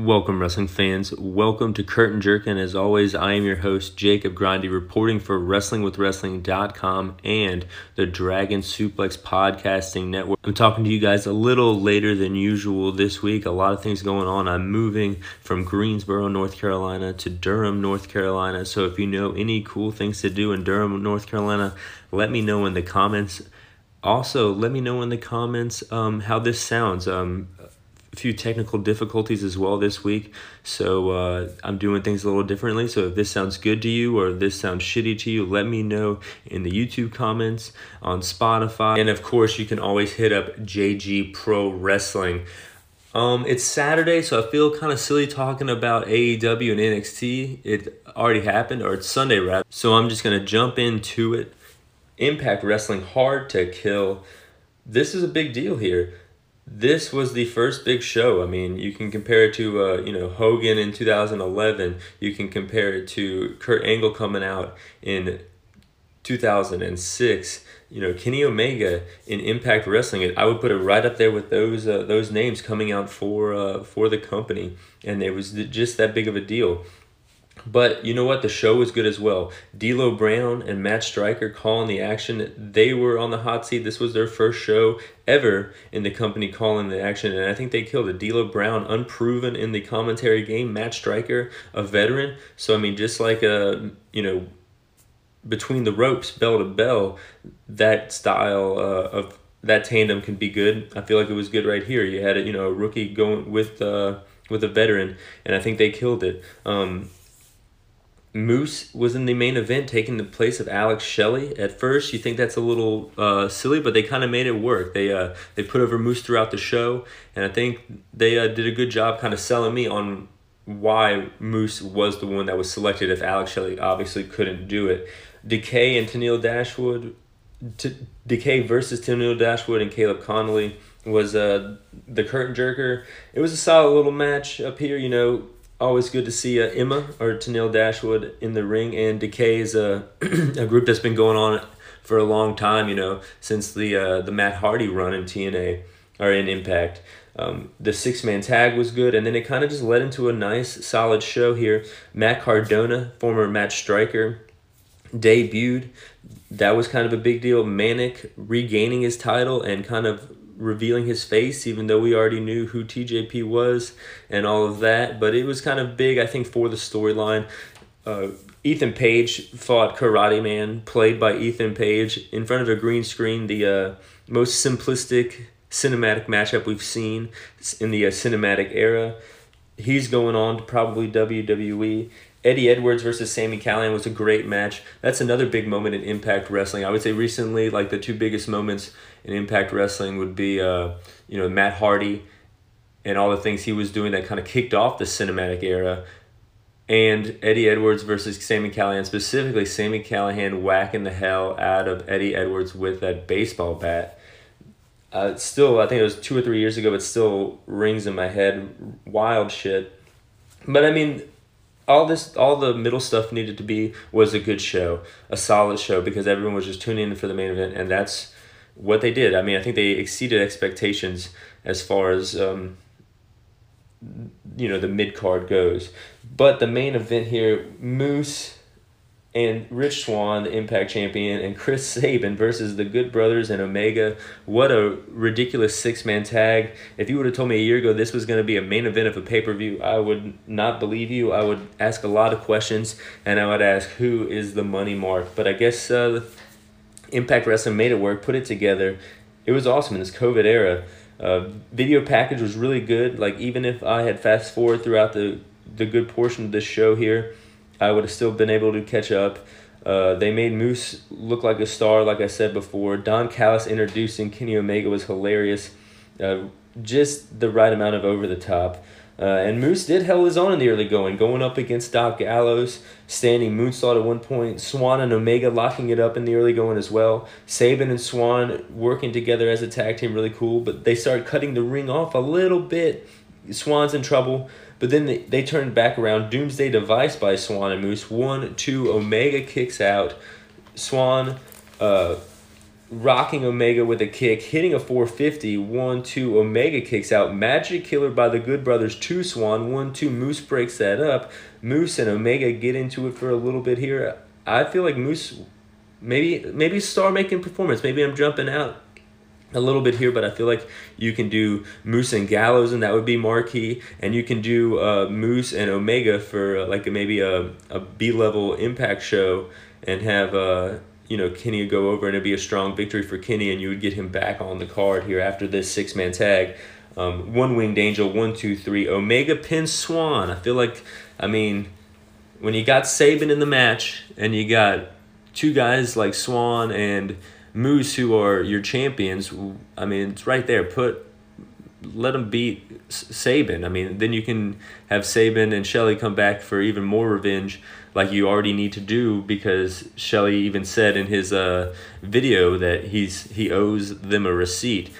Welcome, wrestling fans. Welcome to Curtain Jerk. And as always, I am your host, Jacob Grindy, reporting for WrestlingWithWrestling.com and the Dragon Suplex Podcasting Network. I'm talking to you guys a little later than usual this week. A lot of things going on. I'm moving from Greensboro, North Carolina to Durham, North Carolina. So if you know any cool things to do in Durham, North Carolina, let me know in the comments. Also, let me know in the comments um, how this sounds. Um, a few technical difficulties as well this week, so uh, I'm doing things a little differently. So if this sounds good to you or this sounds shitty to you, let me know in the YouTube comments on Spotify, and of course you can always hit up JG Pro Wrestling. Um, it's Saturday, so I feel kind of silly talking about AEW and NXT. It already happened, or it's Sunday rather. So I'm just gonna jump into it. Impact Wrestling Hard to Kill. This is a big deal here this was the first big show. I mean, you can compare it to uh, you know Hogan in 2011. You can compare it to Kurt Angle coming out in 2006. You know Kenny Omega in Impact Wrestling. I would put it right up there with those uh, those names coming out for uh, for the company, and it was just that big of a deal. But you know what? The show was good as well. D'Lo Brown and Matt Striker calling the action. They were on the hot seat. This was their first show ever in the company calling the action, and I think they killed it. D'Lo Brown, unproven in the commentary game. Matt Striker, a veteran. So I mean, just like a uh, you know, between the ropes, bell to bell, that style uh, of that tandem can be good. I feel like it was good right here. You had a you know a rookie going with uh, with a veteran, and I think they killed it. Um, Moose was in the main event, taking the place of Alex Shelley. At first, you think that's a little uh, silly, but they kind of made it work. They uh, they put over Moose throughout the show, and I think they uh, did a good job kind of selling me on why Moose was the one that was selected if Alex Shelley obviously couldn't do it. Decay and Tenille Dashwood, T- Decay versus Tenille Dashwood and Kaleb Konley was uh, the curtain jerker. It was a solid little match up here, you know always good to see uh, Emma or Tenille Dashwood in the ring, and Decay is a, a group that's been going on for a long time, you know, since the uh, the Matt Hardy run in TNA or in Impact. Um, the six man tag was good, and then it kind of just led into a nice, solid show here. Matt Cardona, former match Striker, debuted. That was kind of a big deal. Manik regaining his title and kind of revealing his face, even though we already knew who TJP was and all of that. But it was kind of big, I think, for the storyline. Uh, Ethan Page fought Karate Man, played by Ethan Page, in front of a green screen, the uh, most simplistic cinematic matchup we've seen in the uh, cinematic era. He's going on to probably WWE. Eddie Edwards versus Sami Callihan was a great match. That's another big moment in Impact Wrestling. I would say recently, like the two biggest moments in Impact Wrestling would be, uh, you know, Matt Hardy and all the things he was doing that kind of kicked off the cinematic era, and Eddie Edwards versus Sami Callihan, specifically Sami Callihan whacking the hell out of Eddie Edwards with that baseball bat. Uh, still, I think it was two or three years ago, but still rings in my head. Wild shit. But I mean, all this all the middle stuff needed to be was a good show a solid show because everyone was just tuning in for the main event and that's what they did. I mean i think they exceeded expectations as far as um, you know the mid card goes. But the main event here moose and Rich Swann, the Impact Champion, and Chris Sabin versus the Good Brothers and Omega. What a ridiculous six man tag. If you would have told me a year ago this was going to be a main event of a pay per view, I would not believe you. I would ask a lot of questions and I would ask who is the money mark. But I guess uh, Impact Wrestling made it work, put it together. It was awesome in this COVID era. Uh, video package was really good. Like, even if I had fast forward throughout the, the good portion of this show here, I would have still been able to catch up. Uh, they made Moose look like a star, like I said before. Don Callis introducing Kenny Omega was hilarious. Uh, just the right amount of over the top. Uh, and Moose did hell his own in the early going, going up against Doc Gallows, standing moonsault at one point. Swann and Omega locking it up in the early going as well. Sabin and Swann working together as a tag team, really cool. But they start cutting the ring off a little bit. Swann's in trouble. But then they, they turned back around. Doomsday Device by Swann and Moose. One, two, Omega kicks out. Swann uh, rocking Omega with a kick, hitting a 450. One, two, Omega kicks out. Magic Killer by the Good Brothers to Swann. One, two, Moose breaks that up. Moose and Omega get into it for a little bit here. I feel like Moose maybe maybe star making performance. Maybe I'm jumping out a little bit here, but I feel like you can do Moose and Gallows, and that would be marquee, and you can do uh, Moose and Omega for uh, like maybe a, a B level Impact show, and have uh, you know Kenny go over, and it'd be a strong victory for Kenny, and you would get him back on the card here after this six man tag. Um, one winged angel, one, two, three. Omega pin Swann. I feel like, I mean, when you got Sabin in the match, and you got two guys like Swann and Moose who are your champions, I mean, it's right there. Put let them beat Sabin. I mean, then you can have Sabin and Shelley come back for even more revenge, like you already need to do because Shelley even said in his uh, video that he's he owes them a receipt.